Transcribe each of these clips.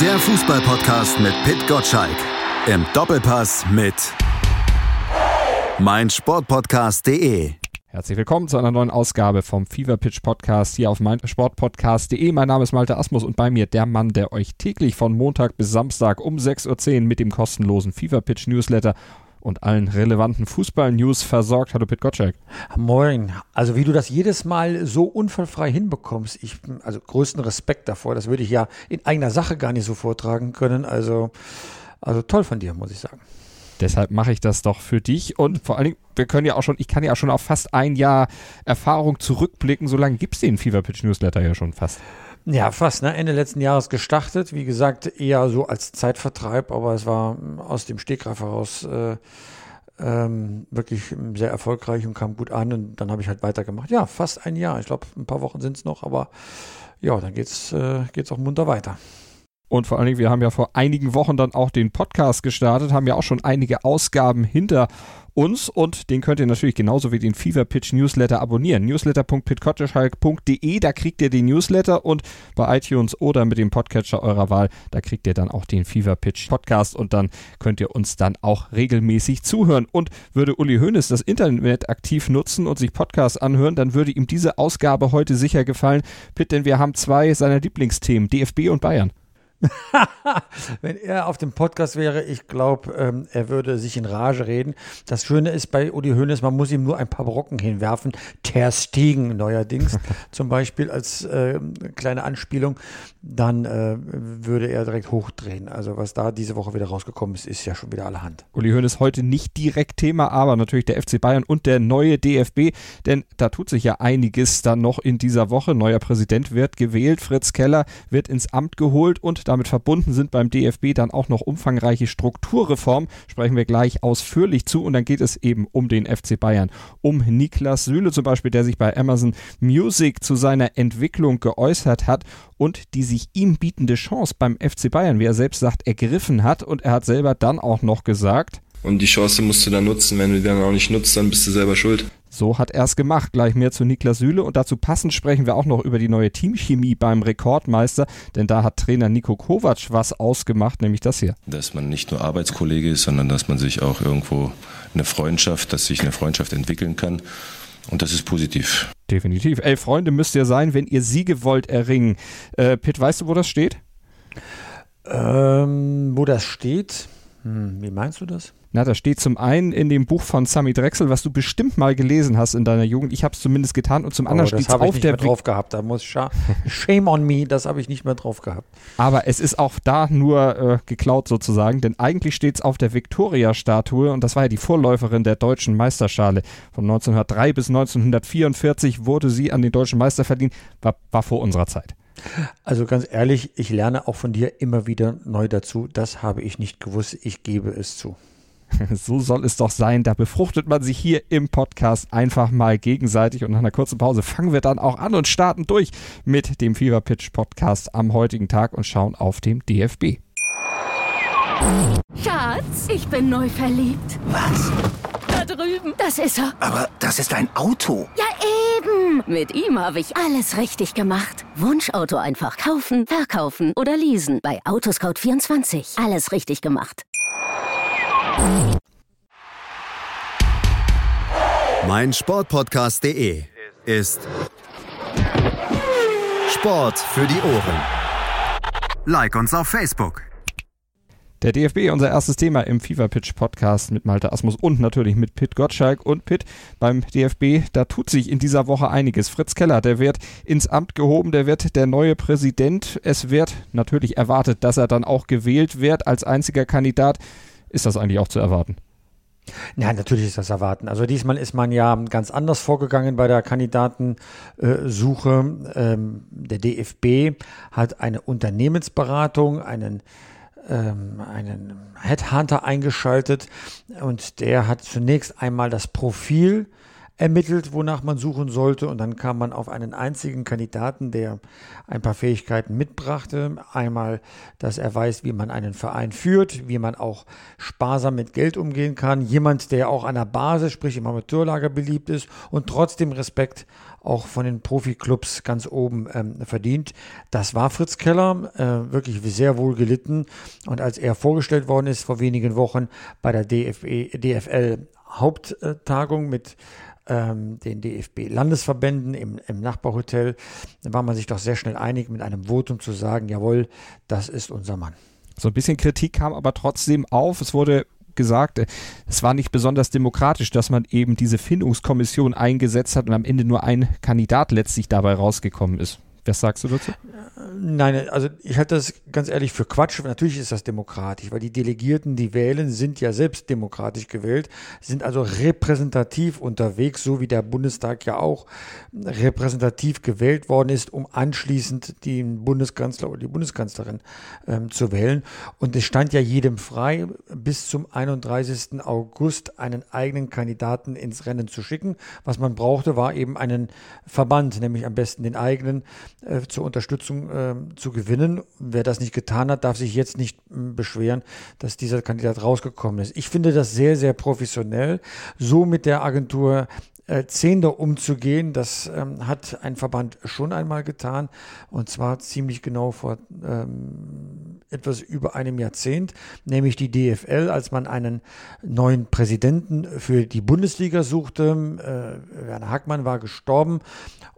Der Fußballpodcast mit Pit Gottschalk. Im Doppelpass mit meinsportpodcast.de. Herzlich willkommen zu einer neuen Ausgabe vom Fever Pitch Podcast hier auf meinsportpodcast.de. Mein Name ist Malte Asmus und bei mir der Mann, der euch täglich von Montag bis Samstag um 6.10 Uhr mit dem kostenlosen Fever Pitch Newsletter und allen relevanten Fußball-News versorgt. Hallo Pit Gottschalk. Moin. Also wie du das jedes Mal so unfallfrei hinbekommst, ich, also größten Respekt davor. Das würde ich ja in eigener Sache gar nicht so vortragen können. Also, also toll von dir, muss ich sagen. Deshalb mache ich das doch für dich und vor allen Dingen, wir können ja auch schon, ich kann ja auch schon auf fast ein Jahr Erfahrung zurückblicken. So lange gibt es den Fever Pitch Newsletter ja schon fast. Ja, fast, ne? Ende letzten Jahres gestartet. Wie gesagt, eher so als Zeitvertreib, aber es war aus dem Stegreif heraus äh, ähm, wirklich sehr erfolgreich und kam gut an und dann habe ich halt weitergemacht. Ja, fast ein Jahr. Ich glaube, ein paar Wochen sind es noch, aber ja, dann geht's, äh, geht's auch munter weiter. Und vor allen Dingen, wir haben ja vor einigen Wochen dann auch den Podcast gestartet, haben ja auch schon einige Ausgaben hinter uns und den könnt ihr natürlich genauso wie den Fever Pitch Newsletter abonnieren. Newsletter.pitcottishulk.de, da kriegt ihr den Newsletter und bei iTunes oder mit dem Podcatcher eurer Wahl, da kriegt ihr dann auch den Fever Pitch Podcast und dann könnt ihr uns dann auch regelmäßig zuhören. Und würde Uli Hoeneß das Internet aktiv nutzen und sich Podcasts anhören, dann würde ihm diese Ausgabe heute sicher gefallen. Pitt, denn wir haben zwei seiner Lieblingsthemen, DFB und Bayern. Wenn er auf dem Podcast wäre, ich glaube, ähm, er würde sich in Rage reden. Das Schöne ist bei Uli Hoeneß, man muss ihm nur ein paar Brocken hinwerfen. Ter Stegen neuerdings zum Beispiel als äh, kleine Anspielung. Dann äh, würde er direkt hochdrehen. Also was da diese Woche wieder rausgekommen ist, ist ja schon wieder allerhand. Uli Hoeneß heute nicht direkt Thema, aber natürlich der FC Bayern und der neue DFB. Denn da tut sich ja einiges dann noch in dieser Woche. Neuer Präsident wird gewählt. Fritz Keller wird ins Amt geholt und damit verbunden sind beim DFB dann auch noch umfangreiche Strukturreformen. Sprechen wir gleich ausführlich zu und dann geht es eben um den FC Bayern. Um Niklas Süle zum Beispiel, der sich bei Amazon Music zu seiner Entwicklung geäußert hat und die sich ihm bietende Chance beim FC Bayern, wie er selbst sagt, ergriffen hat. Und er hat selber dann auch noch gesagt, und die Chance musst du dann nutzen. Wenn du die dann auch nicht nutzt, dann bist du selber schuld. So hat er es gemacht. Gleich mehr zu Niklas Süle. Und dazu passend sprechen wir auch noch über die neue Teamchemie beim Rekordmeister. Denn da hat Trainer Nico Kovac was ausgemacht, nämlich das hier. Dass man nicht nur Arbeitskollege ist, sondern dass man sich auch irgendwo eine Freundschaft, dass sich eine Freundschaft entwickeln kann. Und das ist positiv. Definitiv. Elf Freunde müsst ihr sein, wenn ihr Siege wollt erringen. Äh, Pitt, weißt du, wo das steht? Ähm, wo das steht? Hm, wie meinst du das? Na, das steht zum einen in dem Buch von Sami Drechsel, was du bestimmt mal gelesen hast in deiner Jugend. Ich habe es zumindest getan und zum anderen oh, steht es auf ich der nicht mehr drauf gehabt. Da muss Shame on me, das habe ich nicht mehr drauf gehabt. Aber es ist auch da nur äh, geklaut sozusagen, denn eigentlich steht es auf der Victoria-Statue und das war ja die Vorläuferin der deutschen Meisterschale. Von 1903 bis 1944 wurde sie an den deutschen Meister verdient, war, war vor unserer Zeit. Also ganz ehrlich, ich lerne auch von dir immer wieder neu dazu. Das habe ich nicht gewusst. Ich gebe es zu. So soll es doch sein. Da befruchtet man sich hier im Podcast einfach mal gegenseitig. Und nach einer kurzen Pause fangen wir dann auch an und starten durch mit dem Fever Pitch Podcast am heutigen Tag und schauen auf dem DFB. Schatz, ich bin neu verliebt. Was? Da drüben. Das ist er. Aber das ist ein Auto. Ja, eben. Mit ihm habe ich alles richtig gemacht. Wunschauto einfach kaufen, verkaufen oder leasen. Bei Autoscout24. Alles richtig gemacht. Mein Sportpodcast.de ist Sport für die Ohren. Like uns auf Facebook. Der DFB, unser erstes Thema im FIFA Pitch Podcast mit Malte Asmus und natürlich mit Pitt Gottschalk. Und Pitt beim DFB, da tut sich in dieser Woche einiges. Fritz Keller, der wird ins Amt gehoben, der wird der neue Präsident. Es wird natürlich erwartet, dass er dann auch gewählt wird als einziger Kandidat. Ist das eigentlich auch zu erwarten? Ja, natürlich ist das erwarten. Also diesmal ist man ja ganz anders vorgegangen bei der Kandidatensuche. Ähm, der DFB hat eine Unternehmensberatung, einen ähm, einen Headhunter eingeschaltet und der hat zunächst einmal das Profil ermittelt, wonach man suchen sollte. Und dann kam man auf einen einzigen Kandidaten, der ein paar Fähigkeiten mitbrachte. Einmal, dass er weiß, wie man einen Verein führt, wie man auch sparsam mit Geld umgehen kann. Jemand, der auch an der Basis, sprich im Amateurlager beliebt ist und trotzdem Respekt auch von den Profiklubs ganz oben ähm, verdient. Das war Fritz Keller, äh, wirklich sehr wohl gelitten. Und als er vorgestellt worden ist vor wenigen Wochen bei der DFL Haupttagung mit ähm, den DFB-Landesverbänden im, im Nachbarhotel, war man sich doch sehr schnell einig, mit einem Votum zu sagen, jawohl, das ist unser Mann. So ein bisschen Kritik kam aber trotzdem auf. Es wurde gesagt, äh, es war nicht besonders demokratisch, dass man eben diese Findungskommission eingesetzt hat und am Ende nur ein Kandidat letztlich dabei rausgekommen ist. Was sagst du dazu? Nein, also ich halte das ganz ehrlich für Quatsch. Natürlich ist das demokratisch, weil die Delegierten, die wählen, sind ja selbst demokratisch gewählt, sind also repräsentativ unterwegs, so wie der Bundestag ja auch repräsentativ gewählt worden ist, um anschließend den Bundeskanzler oder die Bundeskanzlerin ähm, zu wählen. Und es stand ja jedem frei, bis zum 31. August einen eigenen Kandidaten ins Rennen zu schicken. Was man brauchte, war eben einen Verband, nämlich am besten den eigenen, äh, zur Unterstützung äh, zu gewinnen. Wer das nicht getan hat, darf sich jetzt nicht äh, beschweren, dass dieser Kandidat rausgekommen ist. Ich finde das sehr, sehr professionell, so mit der Agentur äh, Zehnder umzugehen. Das ähm, hat ein Verband schon einmal getan und zwar ziemlich genau vor ähm, etwas über einem Jahrzehnt, nämlich die DFL, als man einen neuen Präsidenten für die Bundesliga suchte. Äh, Werner Hackmann war gestorben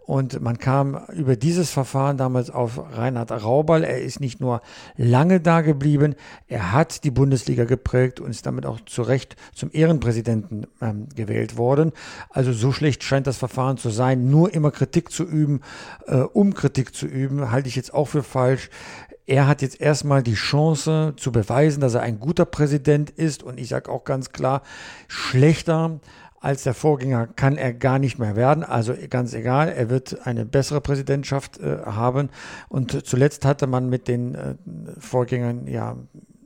und man kam über dieses Verfahren damals auf Reinhard Raubal. Er ist nicht nur lange da geblieben, er hat die Bundesliga geprägt und ist damit auch zu Recht zum Ehrenpräsidenten ähm, gewählt worden. Also so schlecht scheint das Verfahren zu sein. Nur immer Kritik zu üben, äh, um Kritik zu üben, halte ich jetzt auch für falsch. Er hat jetzt erstmal die Chance zu beweisen, dass er ein guter Präsident ist. Und ich sage auch ganz klar, schlechter als der Vorgänger kann er gar nicht mehr werden. Also ganz egal, er wird eine bessere Präsidentschaft äh, haben. Und zuletzt hatte man mit den äh, Vorgängern ja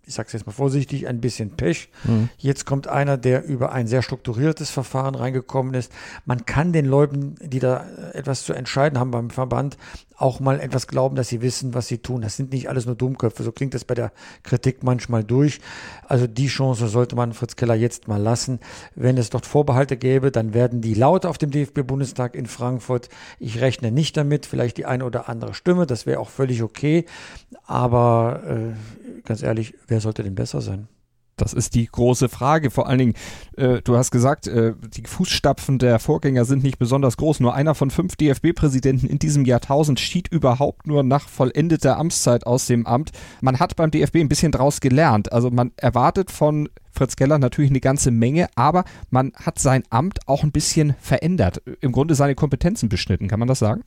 ich sage es jetzt mal vorsichtig, ein bisschen Pech. Mhm. Jetzt kommt einer, der über ein sehr strukturiertes Verfahren reingekommen ist. Man kann den Leuten, die da etwas zu entscheiden haben beim Verband, auch mal etwas glauben, dass sie wissen, was sie tun. Das sind nicht alles nur Dummköpfe. So klingt das bei der Kritik manchmal durch. Also die Chance sollte man Fritz Keller jetzt mal lassen. Wenn es dort Vorbehalte gäbe, dann werden die laut auf dem DFB-Bundestag in Frankfurt. Ich rechne nicht damit, vielleicht die eine oder andere Stimme. Das wäre auch völlig okay. Aber äh, ganz ehrlich, wer sollte denn besser sein? Das ist die große Frage. Vor allen Dingen, äh, du hast gesagt, äh, die Fußstapfen der Vorgänger sind nicht besonders groß. Nur einer von fünf DFB-Präsidenten in diesem Jahrtausend schied überhaupt nur nach vollendeter Amtszeit aus dem Amt. Man hat beim DFB ein bisschen draus gelernt. Also man erwartet von Fritz Keller natürlich eine ganze Menge, aber man hat sein Amt auch ein bisschen verändert. Im Grunde seine Kompetenzen beschnitten, kann man das sagen?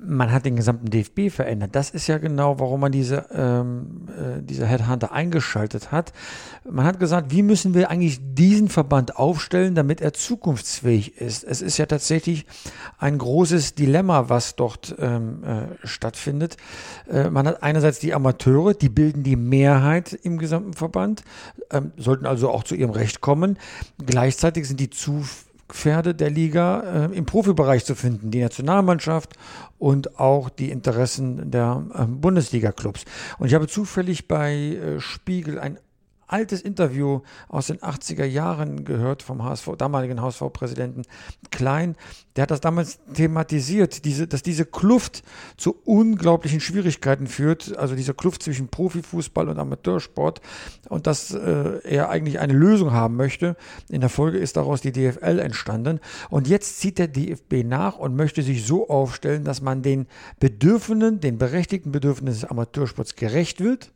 Man hat den gesamten DFB verändert. Das ist ja genau, warum man diese, ähm, äh, diese Headhunter eingeschaltet hat. Man hat gesagt, wie müssen wir eigentlich diesen Verband aufstellen, damit er zukunftsfähig ist. Es ist ja tatsächlich ein großes Dilemma, was dort ähm, äh, stattfindet. Äh, man hat einerseits die Amateure, die bilden die Mehrheit im gesamten Verband, ähm, sollten also auch zu ihrem Recht kommen. Gleichzeitig sind die zu Pferde der Liga äh, im Profibereich zu finden, die Nationalmannschaft und auch die Interessen der äh, Bundesliga-Clubs. Und ich habe zufällig bei äh, Spiegel ein altes Interview aus den 80er Jahren gehört vom HSV, damaligen HSV-Präsidenten Klein. Der hat das damals thematisiert, diese, dass diese Kluft zu unglaublichen Schwierigkeiten führt, also diese Kluft zwischen Profifußball und Amateursport und dass äh, er eigentlich eine Lösung haben möchte. In der Folge ist daraus die DFL entstanden und jetzt zieht der DFB nach und möchte sich so aufstellen, dass man den Bedürfnissen, den berechtigten Bedürfnissen des Amateursports gerecht wird,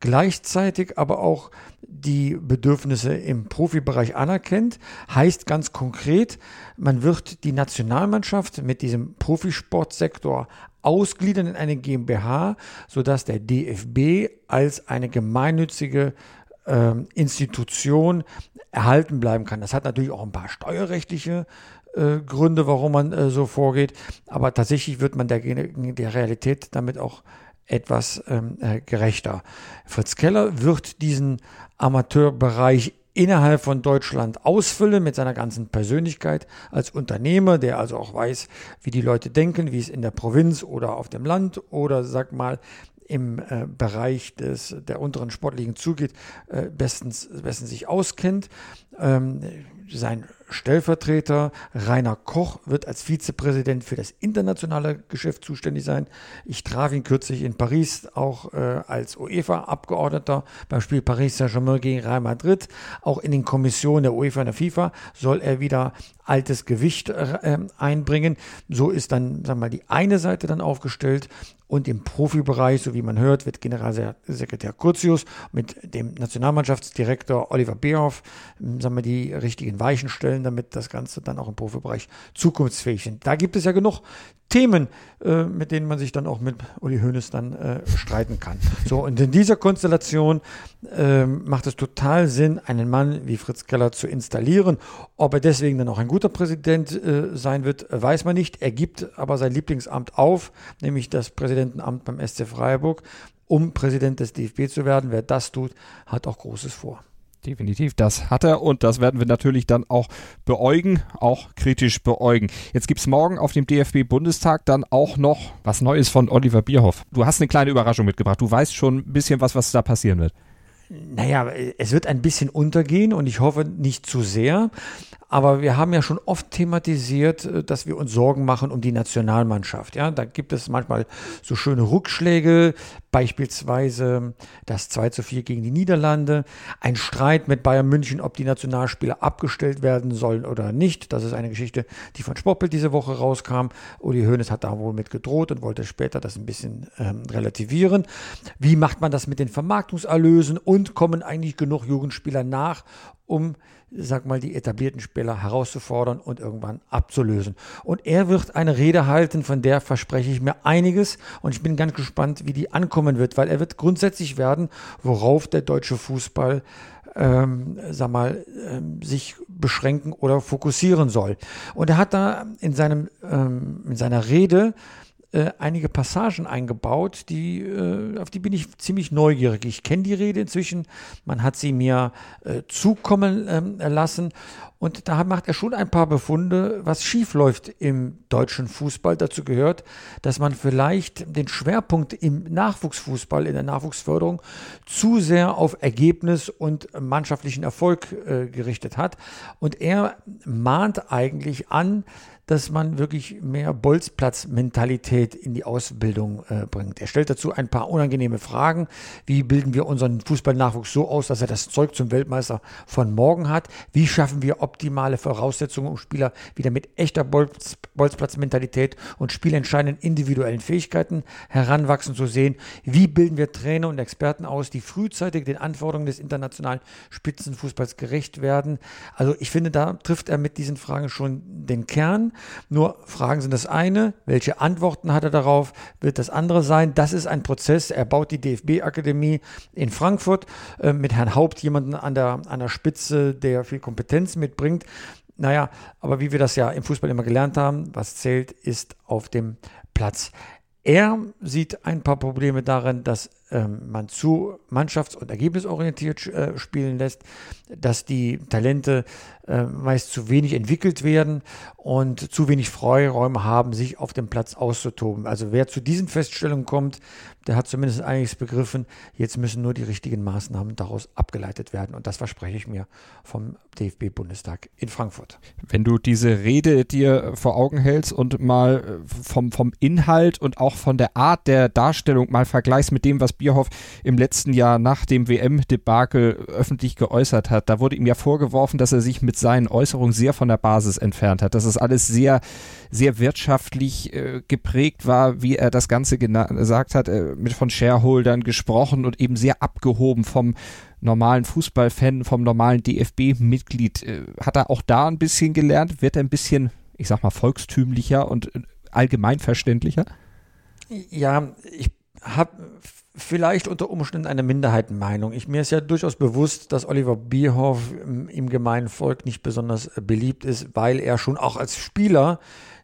gleichzeitig aber auch die Bedürfnisse im Profibereich anerkennt. Heißt ganz konkret, man wird die Nationalmannschaft mit diesem Profisportsektor ausgliedern in eine GmbH, sodass der DFB als eine gemeinnützige äh, Institution erhalten bleiben kann. Das hat natürlich auch ein paar steuerrechtliche äh, Gründe, warum man äh, so vorgeht, aber tatsächlich wird man der, der Realität damit auch etwas ähm, äh, gerechter. Fritz Keller wird diesen Amateurbereich innerhalb von Deutschland ausfüllen mit seiner ganzen Persönlichkeit als Unternehmer, der also auch weiß, wie die Leute denken, wie es in der Provinz oder auf dem Land oder sag mal im äh, Bereich des, der unteren Sportligen zugeht, äh, bestens, bestens sich auskennt. Ähm, sein Stellvertreter Rainer Koch wird als Vizepräsident für das internationale Geschäft zuständig sein. Ich traf ihn kürzlich in Paris auch äh, als UEFA-Abgeordneter beim Spiel Paris Saint-Germain gegen Real Madrid. Auch in den Kommissionen der UEFA und der FIFA soll er wieder altes Gewicht äh, einbringen. So ist dann, sagen wir mal, die eine Seite dann aufgestellt und im Profibereich, so wie man hört, wird Generalsekretär Curtius mit dem Nationalmannschaftsdirektor Oliver Beerhoff sagen wir, die richtigen Weichen stellen, damit das Ganze dann auch im Profibereich zukunftsfähig ist. Da gibt es ja genug Themen, äh, mit denen man sich dann auch mit Uli Hoeneß dann äh, streiten kann. So, und in dieser Konstellation äh, macht es total Sinn, einen Mann wie Fritz Keller zu installieren. Ob er deswegen dann auch ein guter Präsident äh, sein wird, weiß man nicht. Er gibt aber sein Lieblingsamt auf, nämlich das Präsidentenamt beim SC Freiburg, um Präsident des DFB zu werden. Wer das tut, hat auch Großes vor. Definitiv, das hat er und das werden wir natürlich dann auch beäugen, auch kritisch beäugen. Jetzt gibt es morgen auf dem DFB-Bundestag dann auch noch was Neues von Oliver Bierhoff. Du hast eine kleine Überraschung mitgebracht. Du weißt schon ein bisschen was, was da passieren wird. Naja, es wird ein bisschen untergehen und ich hoffe nicht zu sehr. Aber wir haben ja schon oft thematisiert, äh, dass wir uns Sorgen machen um die Nationalmannschaft. Ja, da gibt es manchmal so schöne Rückschläge, beispielsweise das 2 zu 4 gegen die Niederlande, ein Streit mit Bayern München, ob die Nationalspieler abgestellt werden sollen oder nicht. Das ist eine Geschichte, die von Sportbild diese Woche rauskam. Uli Hoeneß hat da wohl mit gedroht und wollte später das ein bisschen ähm, relativieren. Wie macht man das mit den Vermarktungserlösen und kommen eigentlich genug Jugendspieler nach, um sag mal, die etablierten Spieler herauszufordern und irgendwann abzulösen. Und er wird eine Rede halten, von der verspreche ich mir einiges und ich bin ganz gespannt, wie die ankommen wird, weil er wird grundsätzlich werden, worauf der deutsche Fußball ähm, sag mal, ähm, sich beschränken oder fokussieren soll. Und er hat da in, seinem, ähm, in seiner Rede äh, einige Passagen eingebaut, die, äh, auf die bin ich ziemlich neugierig. Ich kenne die Rede inzwischen, man hat sie mir äh, zukommen ähm, lassen und da macht er schon ein paar Befunde, was schief läuft im deutschen Fußball. Dazu gehört, dass man vielleicht den Schwerpunkt im Nachwuchsfußball, in der Nachwuchsförderung zu sehr auf Ergebnis und mannschaftlichen Erfolg äh, gerichtet hat. Und er mahnt eigentlich an, dass man wirklich mehr Bolzplatz-Mentalität in die Ausbildung äh, bringt. Er stellt dazu ein paar unangenehme Fragen. Wie bilden wir unseren Fußballnachwuchs so aus, dass er das Zeug zum Weltmeister von morgen hat? Wie schaffen wir optimale Voraussetzungen, um Spieler wieder mit echter Bolz, Bolzplatz-Mentalität und spielentscheidenden individuellen Fähigkeiten heranwachsen zu sehen? Wie bilden wir Trainer und Experten aus, die frühzeitig den Anforderungen des internationalen Spitzenfußballs gerecht werden? Also ich finde, da trifft er mit diesen Fragen schon den Kern. Nur Fragen sind das eine, welche Antworten hat er darauf, wird das andere sein. Das ist ein Prozess. Er baut die DFB-Akademie in Frankfurt äh, mit Herrn Haupt, jemanden an der, an der Spitze, der viel Kompetenz mitbringt. Naja, aber wie wir das ja im Fußball immer gelernt haben, was zählt, ist auf dem Platz. Er sieht ein paar Probleme darin, dass ähm, man zu mannschafts- und ergebnisorientiert äh, spielen lässt, dass die Talente äh, meist zu wenig entwickelt werden und zu wenig Freiräume haben, sich auf dem Platz auszutoben. Also wer zu diesen Feststellungen kommt, der hat zumindest einiges begriffen. Jetzt müssen nur die richtigen Maßnahmen daraus abgeleitet werden. Und das verspreche ich mir vom DFB-Bundestag in Frankfurt. Wenn du diese Rede dir vor Augen hältst und mal äh, vom, vom Inhalt und auch von der Art der Darstellung mal vergleichst mit dem, was Bierhoff im letzten Jahr nach dem WM-Debakel öffentlich geäußert hat, da wurde ihm ja vorgeworfen, dass er sich mit seinen Äußerungen sehr von der Basis entfernt hat, dass es alles sehr, sehr wirtschaftlich äh, geprägt war, wie er das Ganze gesagt hat, äh, mit von Shareholdern gesprochen und eben sehr abgehoben vom normalen Fußballfan, vom normalen DFB-Mitglied. Äh, hat er auch da ein bisschen gelernt? Wird er ein bisschen, ich sag mal, volkstümlicher und äh, allgemeinverständlicher? Ja, ich habe vielleicht unter Umständen eine Minderheitenmeinung. Ich, mir ist ja durchaus bewusst, dass Oliver Bierhoff im gemeinen Volk nicht besonders äh, beliebt ist, weil er schon auch als Spieler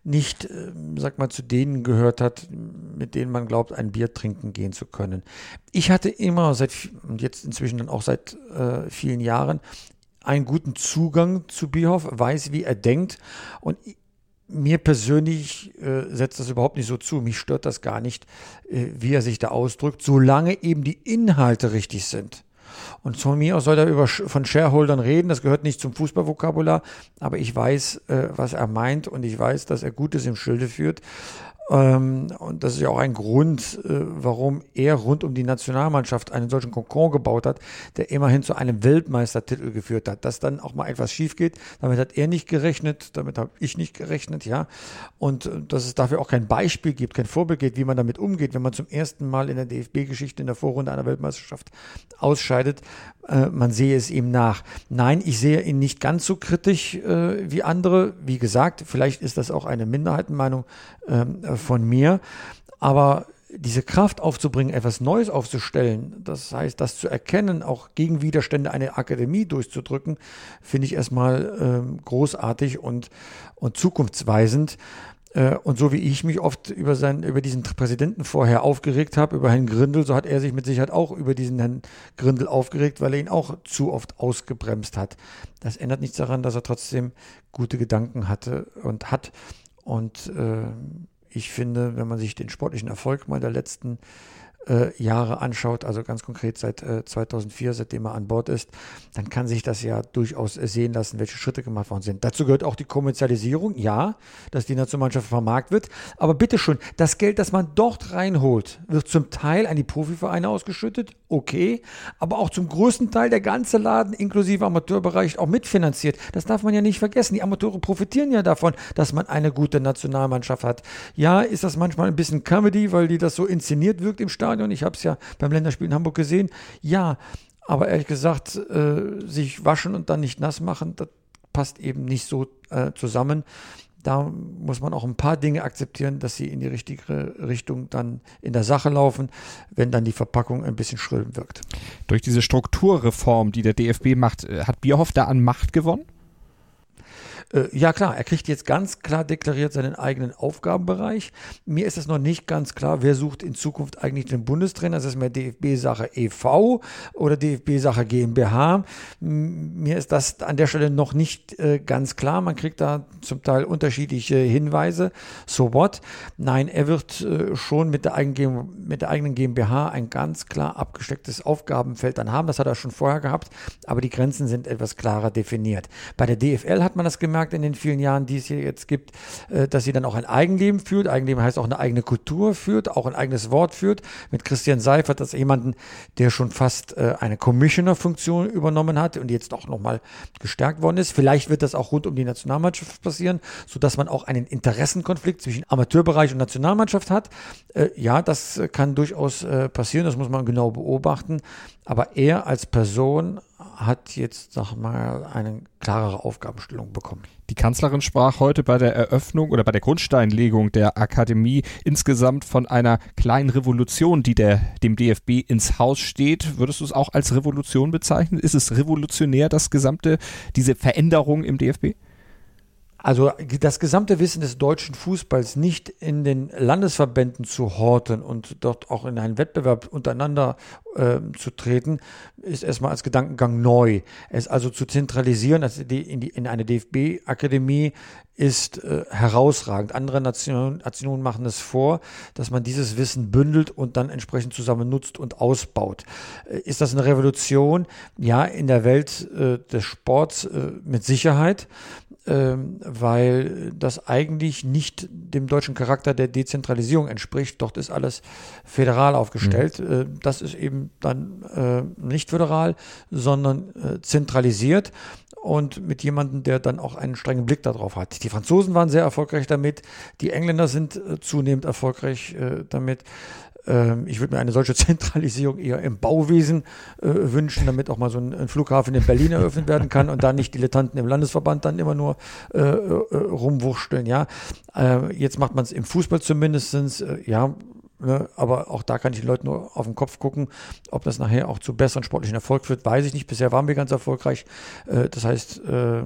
nicht, äh, sag mal, zu denen gehört hat, mit denen man glaubt, ein Bier trinken gehen zu können. Ich hatte immer seit, und jetzt inzwischen dann auch seit äh, vielen Jahren, einen guten Zugang zu Bierhoff, weiß, wie er denkt und mir persönlich äh, setzt das überhaupt nicht so zu. Mich stört das gar nicht, äh, wie er sich da ausdrückt, solange eben die Inhalte richtig sind. Und von mir aus soll er über, von Shareholdern reden, das gehört nicht zum Fußballvokabular, aber ich weiß, äh, was er meint und ich weiß, dass er Gutes im Schilde führt. Ähm, und das ist ja auch ein Grund, äh, warum er rund um die Nationalmannschaft einen solchen Kokon gebaut hat, der immerhin zu einem Weltmeistertitel geführt hat. Dass dann auch mal etwas schief geht, damit hat er nicht gerechnet, damit habe ich nicht gerechnet, ja. Und äh, dass es dafür auch kein Beispiel gibt, kein Vorbild gibt, wie man damit umgeht, wenn man zum ersten Mal in der DFB-Geschichte in der Vorrunde einer Weltmeisterschaft ausscheidet. Äh, man sehe es ihm nach. Nein, ich sehe ihn nicht ganz so kritisch wie andere. Wie gesagt, vielleicht ist das auch eine Minderheitenmeinung ähm, von mir. Aber diese Kraft aufzubringen, etwas Neues aufzustellen, das heißt, das zu erkennen, auch gegen Widerstände eine Akademie durchzudrücken, finde ich erstmal ähm, großartig und, und zukunftsweisend. Äh, und so wie ich mich oft über, seinen, über diesen Präsidenten vorher aufgeregt habe, über Herrn Grindel, so hat er sich mit Sicherheit auch über diesen Herrn Grindel aufgeregt, weil er ihn auch zu oft ausgebremst hat. Das ändert nichts daran, dass er trotzdem gute Gedanken hatte und hat. Und äh, ich finde, wenn man sich den sportlichen Erfolg mal der letzten Jahre anschaut, also ganz konkret seit äh, 2004, seitdem er an Bord ist, dann kann sich das ja durchaus sehen lassen, welche Schritte gemacht worden sind. Dazu gehört auch die Kommerzialisierung, ja, dass die Nationalmannschaft vermarktet wird, aber bitteschön, das Geld, das man dort reinholt, wird zum Teil an die Profivereine ausgeschüttet, okay, aber auch zum größten Teil der ganze Laden inklusive Amateurbereich auch mitfinanziert. Das darf man ja nicht vergessen. Die Amateure profitieren ja davon, dass man eine gute Nationalmannschaft hat. Ja, ist das manchmal ein bisschen Comedy, weil die das so inszeniert wirkt im Stadion Stadion. Ich habe es ja beim Länderspiel in Hamburg gesehen. Ja, aber ehrlich gesagt, äh, sich waschen und dann nicht nass machen, das passt eben nicht so äh, zusammen. Da muss man auch ein paar Dinge akzeptieren, dass sie in die richtige Richtung dann in der Sache laufen, wenn dann die Verpackung ein bisschen schrill wirkt. Durch diese Strukturreform, die der DFB macht, äh, hat Bierhoff da an Macht gewonnen? Äh, ja klar, er kriegt jetzt ganz klar deklariert seinen eigenen Aufgabenbereich. Mir ist es noch nicht ganz klar, wer sucht in Zukunft eigentlich den Bundestrainer. Ist es mehr DFB-Sache e.V. oder DFB-Sache GmbH? Mir ist das an der Stelle noch nicht äh, ganz klar. Man kriegt da zum Teil unterschiedliche Hinweise. So what? Nein, er wird äh, schon mit der, eigenen, mit der eigenen GmbH ein ganz klar abgestecktes Aufgabenfeld dann haben. Das hat er schon vorher gehabt, aber die Grenzen sind etwas klarer definiert. Bei der DFL hat man das gemerkt, gemerkt in den vielen Jahren, die es hier jetzt gibt, äh, dass sie dann auch ein Eigenleben führt. Eigenleben heißt auch eine eigene Kultur führt, auch ein eigenes Wort führt. Mit Christian Seifert, das jemanden, der schon fast äh, eine Commissioner-Funktion übernommen hat und jetzt auch nochmal gestärkt worden ist. Vielleicht wird das auch rund um die Nationalmannschaft passieren, sodass man auch einen Interessenkonflikt zwischen Amateurbereich und Nationalmannschaft hat. Äh, ja, das kann durchaus passieren, das muss man genau beobachten. Aber er als Person hat jetzt, sag mal, eine klarere Aufgabenstellung bekommen. Die Kanzlerin sprach heute bei der Eröffnung oder bei der Grundsteinlegung der Akademie insgesamt von einer kleinen Revolution, die der, dem DFB ins Haus steht. Würdest du es auch als Revolution bezeichnen? Ist es revolutionär, das gesamte, diese Veränderung im DFB? Also das gesamte Wissen des deutschen Fußballs nicht in den Landesverbänden zu horten und dort auch in einen Wettbewerb untereinander äh, zu treten, ist erstmal als Gedankengang neu. Es also zu zentralisieren also die, in, die, in eine DFB-Akademie ist äh, herausragend. Andere Nationen, Nationen machen es vor, dass man dieses Wissen bündelt und dann entsprechend zusammen nutzt und ausbaut. Äh, ist das eine Revolution? Ja, in der Welt äh, des Sports äh, mit Sicherheit, ähm, weil das eigentlich nicht dem deutschen Charakter der Dezentralisierung entspricht. Dort ist alles föderal aufgestellt. Mhm. Äh, das ist eben dann äh, nicht föderal, sondern zentralisiert und mit jemandem, der dann auch einen strengen Blick darauf hat. Die Franzosen waren sehr erfolgreich damit, die Engländer sind äh, zunehmend erfolgreich äh, damit. Ähm, ich würde mir eine solche Zentralisierung eher im Bauwesen äh, wünschen, damit auch mal so ein, ein, Flughafen in Berlin eröffnet werden kann und da nicht Dilettanten im Landesverband dann immer nur äh, äh, rumwurschteln. Ja, äh, jetzt macht man es im Fußball zumindestens. ja, Ne? Aber auch da kann ich den Leuten nur auf den Kopf gucken. Ob das nachher auch zu besseren sportlichen Erfolg führt, weiß ich nicht. Bisher waren wir ganz erfolgreich. Äh, das heißt, äh,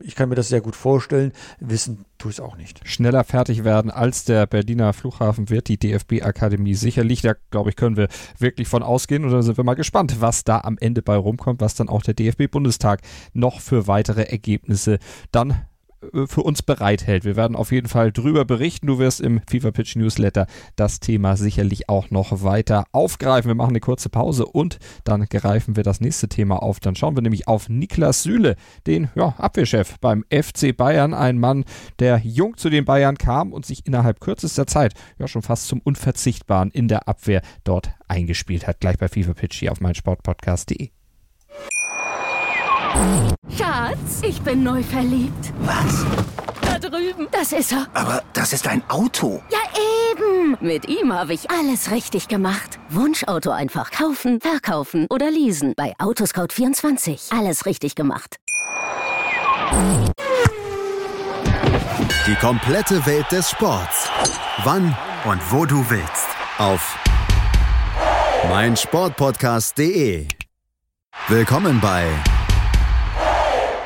ich kann mir das sehr gut vorstellen. Wissen tue ich es auch nicht. Schneller fertig werden als der Berliner Flughafen wird die DFB-Akademie sicherlich. Da, glaube ich, können wir wirklich von ausgehen. Und da sind wir mal gespannt, was da am Ende bei rumkommt, was dann auch der DFB-Bundestag noch für weitere Ergebnisse dann für uns bereithält. Wir werden auf jeden Fall drüber berichten. Du wirst im FIFA Pitch Newsletter das Thema sicherlich auch noch weiter aufgreifen. Wir machen eine kurze Pause und dann greifen wir das nächste Thema auf. Dann schauen wir nämlich auf Niklas Süle, den ja, Abwehrchef beim FC Bayern. Ein Mann, der jung zu den Bayern kam und sich innerhalb kürzester Zeit ja schon fast zum Unverzichtbaren in der Abwehr dort eingespielt hat. Gleich bei FIFA Pitch hier auf meinsportpodcast.de. Schatz, ich bin neu verliebt. Was? Da drüben. Das ist er. Aber das ist ein Auto. Ja, eben. Mit ihm habe ich alles richtig gemacht. Wunschauto einfach kaufen, verkaufen oder leasen. Bei Autoscout24. Alles richtig gemacht. Die komplette Welt des Sports. Wann und wo du willst. Auf meinsportpodcast.de. Willkommen bei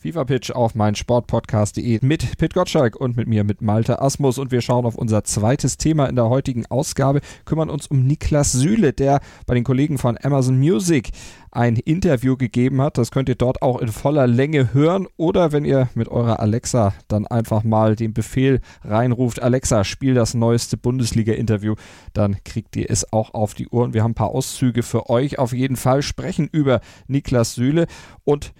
FIFA Pitch auf mein Sportpodcast.de mit Pit Gottschalk und mit mir mit Malte Asmus und wir schauen auf unser zweites Thema in der heutigen Ausgabe, kümmern uns um Niklas Süle, der bei den Kollegen von Amazon Music ein Interview gegeben hat. Das könnt ihr dort auch in voller Länge hören oder wenn ihr mit eurer Alexa dann einfach mal den Befehl reinruft, Alexa, spiel das neueste Bundesliga-Interview, dann kriegt ihr es auch auf die Ohren. Wir haben ein paar Auszüge für euch auf jeden Fall, sprechen über Niklas Süle und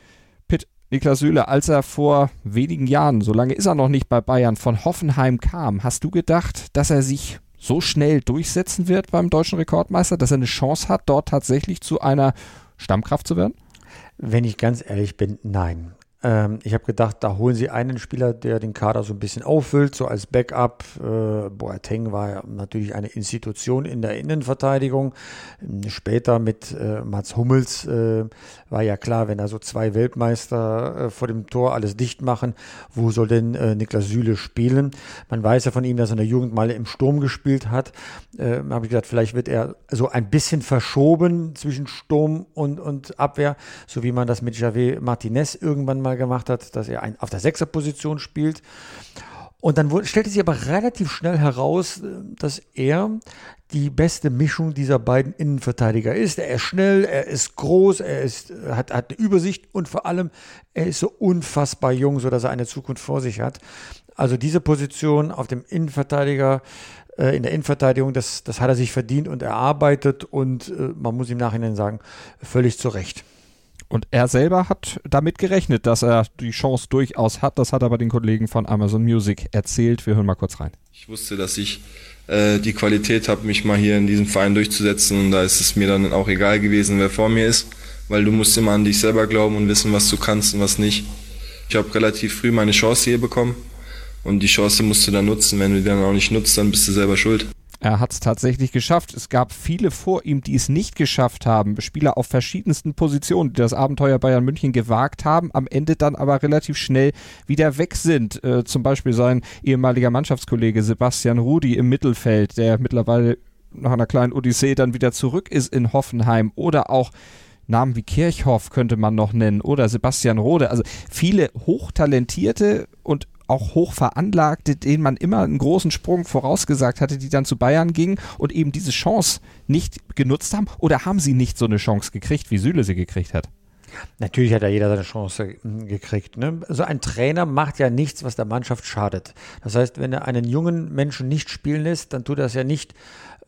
Niklas Süle, als er vor wenigen Jahren, so lange ist er noch nicht bei Bayern, von Hoffenheim kam, hast du gedacht, dass er sich so schnell durchsetzen wird beim deutschen Rekordmeister, dass er eine Chance hat, dort tatsächlich zu einer Stammkraft zu werden? Wenn ich ganz ehrlich bin, nein. Ähm, ich habe gedacht, da holen sie einen Spieler, der den Kader so ein bisschen auffüllt, so als Backup. Äh, Boateng war ja natürlich eine Institution in der Innenverteidigung. Später mit äh, Mats Hummels äh, war ja klar, wenn da so zwei Weltmeister äh, vor dem Tor alles dicht machen, wo soll denn äh, Niklas Süle spielen? Man weiß ja von ihm, dass er in der Jugend mal im Sturm gespielt hat. Äh, habe ich gedacht, vielleicht wird er so ein bisschen verschoben zwischen Sturm und, und Abwehr, so wie man das mit Javier Martinez irgendwann mal mal gemacht hat, dass er ein, auf der Sechserposition spielt. Und dann wurde, stellte sich aber relativ schnell heraus, dass er die beste Mischung dieser beiden Innenverteidiger ist. Er ist schnell, er ist groß, er ist, hat, hat eine Übersicht und vor allem, er ist so unfassbar jung, sodass er eine Zukunft vor sich hat. Also diese Position auf dem Innenverteidiger, äh, in der Innenverteidigung, das, das hat er sich verdient und erarbeitet und äh, man muss im Nachhinein sagen, völlig zu Recht. Und er selber hat damit gerechnet, dass er die Chance durchaus hat. Das hat er bei den Kollegen von Amazon Music erzählt. Wir hören mal kurz rein. Ich wusste, dass ich äh, die Qualität habe, mich mal hier in diesem Verein durchzusetzen. Und da ist es mir dann auch egal gewesen, wer vor mir ist. Weil du musst immer an dich selber glauben und wissen, was du kannst und was nicht. Ich habe relativ früh meine Chance hier bekommen. Und die Chance musst du dann nutzen. Wenn du die dann auch nicht nutzt, dann bist du selber schuld. Er hat es tatsächlich geschafft. Es gab viele vor ihm, die es nicht geschafft haben. Spieler auf verschiedensten Positionen, die das Abenteuer Bayern München gewagt haben, am Ende dann aber relativ schnell wieder weg sind. Äh, zum Beispiel sein ehemaliger Mannschaftskollege Sebastian Rudi im Mittelfeld, der mittlerweile nach einer kleinen Odyssee dann wieder zurück ist in Hoffenheim. Oder auch Namen wie Kirchhoff könnte man noch nennen oder Sebastian Rode. Also viele hochtalentierte und auch hoch veranlagte, denen man immer einen großen Sprung vorausgesagt hatte, die dann zu Bayern gingen und eben diese Chance nicht genutzt haben? Oder haben sie nicht so eine Chance gekriegt, wie Süle sie gekriegt hat? Natürlich hat ja jeder seine Chance hm, gekriegt. Ne? Also ein Trainer macht ja nichts, was der Mannschaft schadet. Das heißt, wenn er einen jungen Menschen nicht spielen lässt, dann tut er es ja nicht,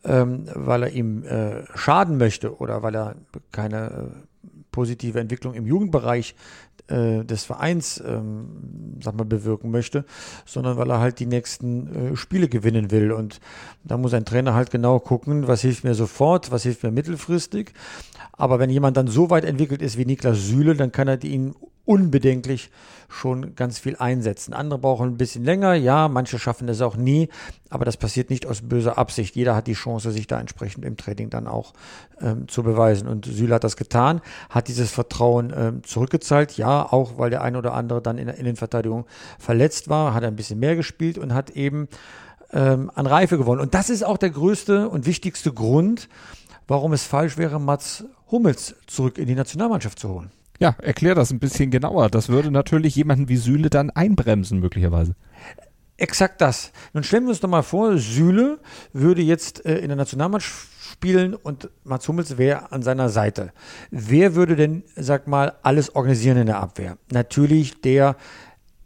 ähm, weil er ihm äh, schaden möchte oder weil er keine äh, positive Entwicklung im Jugendbereich äh, des Vereins ähm, sag mal, bewirken möchte, sondern weil er halt die nächsten äh, Spiele gewinnen will. Und da muss ein Trainer halt genau gucken, was hilft mir sofort, was hilft mir mittelfristig. Aber wenn jemand dann so weit entwickelt ist wie Niklas Süle, dann kann er ihn unbedenklich schon ganz viel einsetzen. Andere brauchen ein bisschen länger, ja, manche schaffen es auch nie, aber das passiert nicht aus böser Absicht. Jeder hat die Chance, sich da entsprechend im Training dann auch ähm, zu beweisen. Und Süle hat das getan, hat dieses Vertrauen ähm, zurückgezahlt, ja, auch weil der ein oder andere dann in der Innenverteidigung verletzt war, hat ein bisschen mehr gespielt und hat eben ähm, an Reife gewonnen. Und das ist auch der größte und wichtigste Grund, warum es falsch wäre, Mats Hummels zurück in die Nationalmannschaft zu holen. Ja, erklär das ein bisschen genauer. Das würde natürlich jemanden wie Süle dann einbremsen, möglicherweise. Exakt das. Nun stellen wir uns doch mal vor, Süle würde jetzt äh, in der Nationalmannschaft spielen und Mats Hummels wäre an seiner Seite. Wer würde denn, sag mal, alles organisieren in der Abwehr? Natürlich der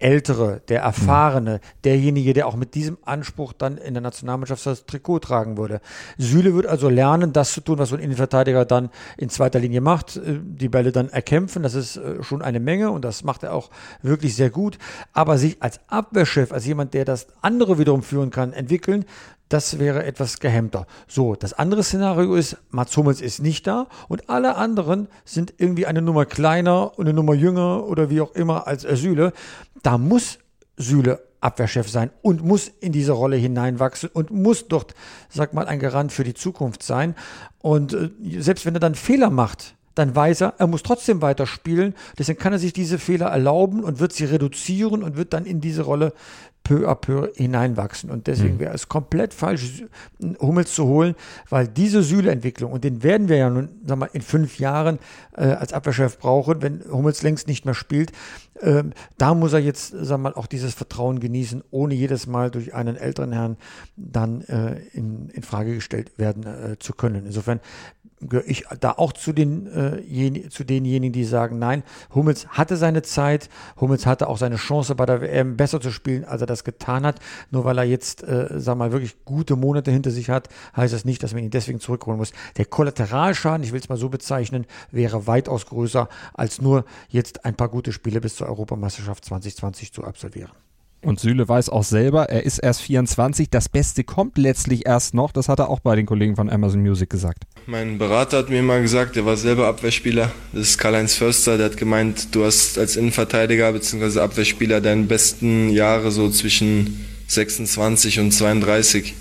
Ältere, der Erfahrene, derjenige, der auch mit diesem Anspruch dann in der Nationalmannschaft das Trikot tragen würde. Süle wird also lernen, das zu tun, was so ein Innenverteidiger dann in zweiter Linie macht, äh, die Bälle dann erkämpfen. Das ist äh, schon eine Menge und das macht er auch wirklich sehr gut. Aber sich als Abwehrchef, als jemand, der das andere wiederum führen kann, entwickeln, das wäre etwas gehemmter. So, das andere Szenario ist, Mats Hummels ist nicht da und alle anderen sind irgendwie eine Nummer kleiner und eine Nummer jünger oder wie auch immer als Süle. Da muss Süle Abwehrchef sein und muss in diese Rolle hineinwachsen und muss dort, sag mal, ein Garant für die Zukunft sein. Und äh, selbst wenn er dann Fehler macht, dann weiß er, er muss trotzdem weiterspielen. Deswegen kann er sich diese Fehler erlauben und wird sie reduzieren und wird dann in diese Rolle peu à peu hineinwachsen. Und deswegen mhm. wäre es komplett falsch, Hummels zu holen, weil diese Süle-Entwicklung, und den werden wir ja nun, sag mal, in fünf Jahren äh, als Abwehrchef brauchen, wenn Hummels längst nicht mehr spielt, ähm, da muss er jetzt, sag mal, auch dieses Vertrauen genießen, ohne jedes Mal durch einen älteren Herrn dann äh, in, in Frage gestellt werden äh, zu können. Insofern gehöre ich da auch zu, den, äh, zu denjenigen, die sagen, nein, Hummels hatte seine Zeit, Hummels hatte auch seine Chance bei der WM besser zu spielen, als er das getan hat. Nur weil er jetzt, äh, sag mal, wirklich gute Monate hinter sich hat, heißt das nicht, dass man ihn deswegen zurückholen muss. Der Kollateralschaden, ich will es mal so bezeichnen, wäre weitaus größer, als nur jetzt ein paar gute Spiele bis zur Europameisterschaft 2020 zu absolvieren. Und Süle weiß auch selber, er ist erst 24. Das Beste kommt letztlich erst noch. Das hat er auch bei den Kollegen von Amazon Music gesagt. Mein Berater hat mir mal gesagt, der war selber Abwehrspieler. Das ist Karl-Heinz Förster. Der hat gemeint, du hast als Innenverteidiger bzw. Abwehrspieler deine besten Jahre so zwischen 26 und 32.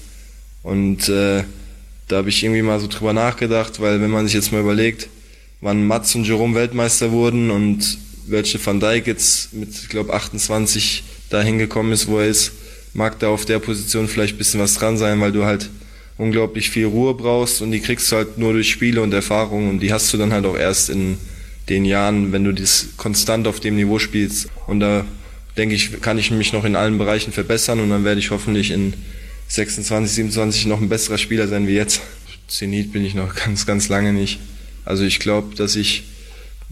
Und äh, da habe ich irgendwie mal so drüber nachgedacht, weil wenn man sich jetzt mal überlegt, wann Mats und Jerome Weltmeister wurden und welche Van Dijk jetzt mit, ich glaube, 28 dahin gekommen ist, wo er ist, mag da auf der Position vielleicht ein bisschen was dran sein, weil du halt unglaublich viel Ruhe brauchst und die kriegst du halt nur durch Spiele und Erfahrung und die hast du dann halt auch erst in den Jahren, wenn du das konstant auf dem Niveau spielst. Und da denke ich, kann ich mich noch in allen Bereichen verbessern und dann werde ich hoffentlich in 26, 27 noch ein besserer Spieler sein wie jetzt. Zenit bin ich noch ganz, ganz lange nicht. Also ich glaube, dass ich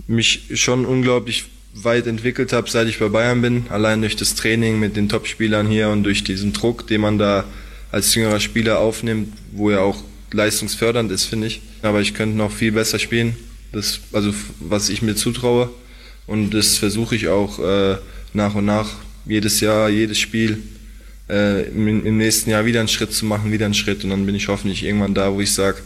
mich schon unglaublich weit entwickelt habe, seit ich bei Bayern bin. Allein durch das Training mit den Topspielern hier und durch diesen Druck, den man da als jüngerer Spieler aufnimmt, wo er auch leistungsfördernd ist, finde ich. Aber ich könnte noch viel besser spielen. Das, also was ich mir zutraue. Und das versuche ich auch äh, nach und nach, jedes Jahr, jedes Spiel, äh, im, im, nächsten Jahr wieder einen Schritt zu machen, wieder einen Schritt. Und dann bin ich hoffentlich irgendwann da, wo ich sage,